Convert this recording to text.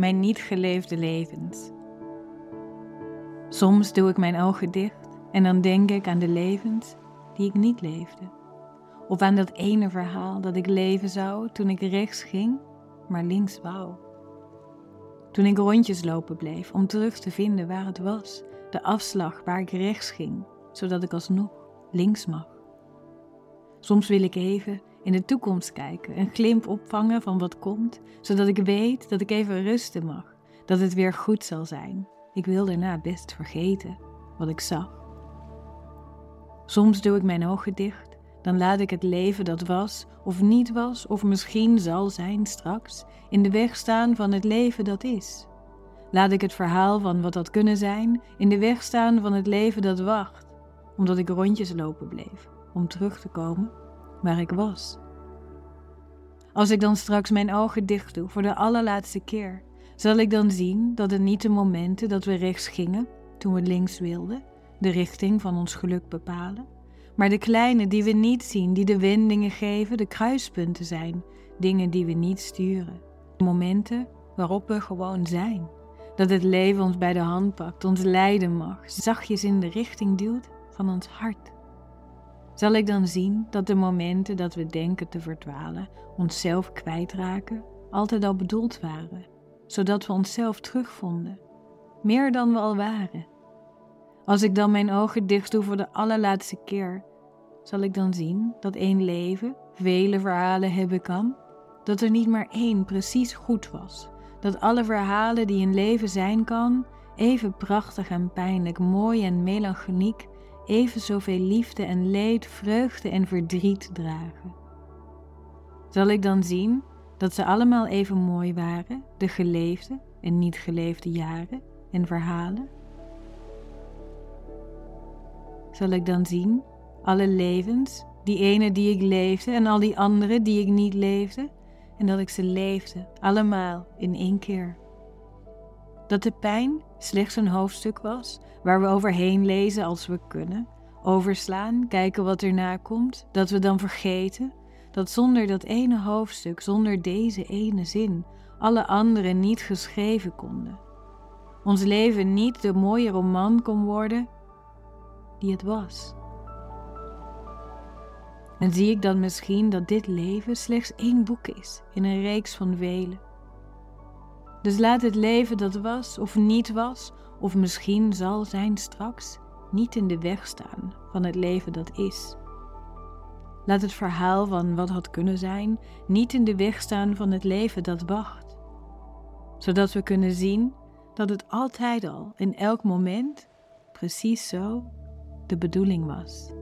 mijn niet geleefde levens. Soms doe ik mijn ogen dicht en dan denk ik aan de levens die ik niet leefde. Of aan dat ene verhaal dat ik leven zou toen ik rechts ging, maar links wou. Toen ik rondjes lopen bleef om terug te vinden waar het was, de afslag waar ik rechts ging, zodat ik alsnog links mag. Soms wil ik even in de toekomst kijken, een glimp opvangen van wat komt, zodat ik weet dat ik even rusten mag, dat het weer goed zal zijn. Ik wil daarna best vergeten wat ik zag. Soms doe ik mijn ogen dicht, dan laat ik het leven dat was of niet was of misschien zal zijn straks in de weg staan van het leven dat is. Laat ik het verhaal van wat had kunnen zijn in de weg staan van het leven dat wacht, omdat ik rondjes lopen bleef om terug te komen waar ik was. Als ik dan straks mijn ogen dicht doe voor de allerlaatste keer, zal ik dan zien dat het niet de momenten dat we rechts gingen, toen we links wilden, de richting van ons geluk bepalen, maar de kleine die we niet zien, die de wendingen geven, de kruispunten zijn, dingen die we niet sturen. Momenten waarop we gewoon zijn. Dat het leven ons bij de hand pakt, ons leiden mag, zachtjes in de richting duwt van ons hart. Zal ik dan zien dat de momenten dat we denken te verdwalen, onszelf kwijtraken, altijd al bedoeld waren, zodat we onszelf terugvonden, meer dan we al waren. Als ik dan mijn ogen dicht doe voor de allerlaatste keer, zal ik dan zien dat één leven vele verhalen hebben kan, dat er niet maar één precies goed was, dat alle verhalen die een leven zijn kan, even prachtig en pijnlijk, mooi en melancholiek even zoveel liefde en leed, vreugde en verdriet dragen. Zal ik dan zien dat ze allemaal even mooi waren, de geleefde en niet geleefde jaren en verhalen? Zal ik dan zien alle levens, die ene die ik leefde en al die andere die ik niet leefde, en dat ik ze leefde, allemaal in één keer? Dat de pijn slechts een hoofdstuk was waar we overheen lezen als we kunnen, overslaan, kijken wat erna komt, dat we dan vergeten dat zonder dat ene hoofdstuk, zonder deze ene zin, alle andere niet geschreven konden. Ons leven niet de mooie roman kon worden die het was. En zie ik dan misschien dat dit leven slechts één boek is in een reeks van velen dus laat het leven dat was of niet was, of misschien zal zijn straks, niet in de weg staan van het leven dat is. Laat het verhaal van wat had kunnen zijn niet in de weg staan van het leven dat wacht, zodat we kunnen zien dat het altijd al in elk moment precies zo de bedoeling was.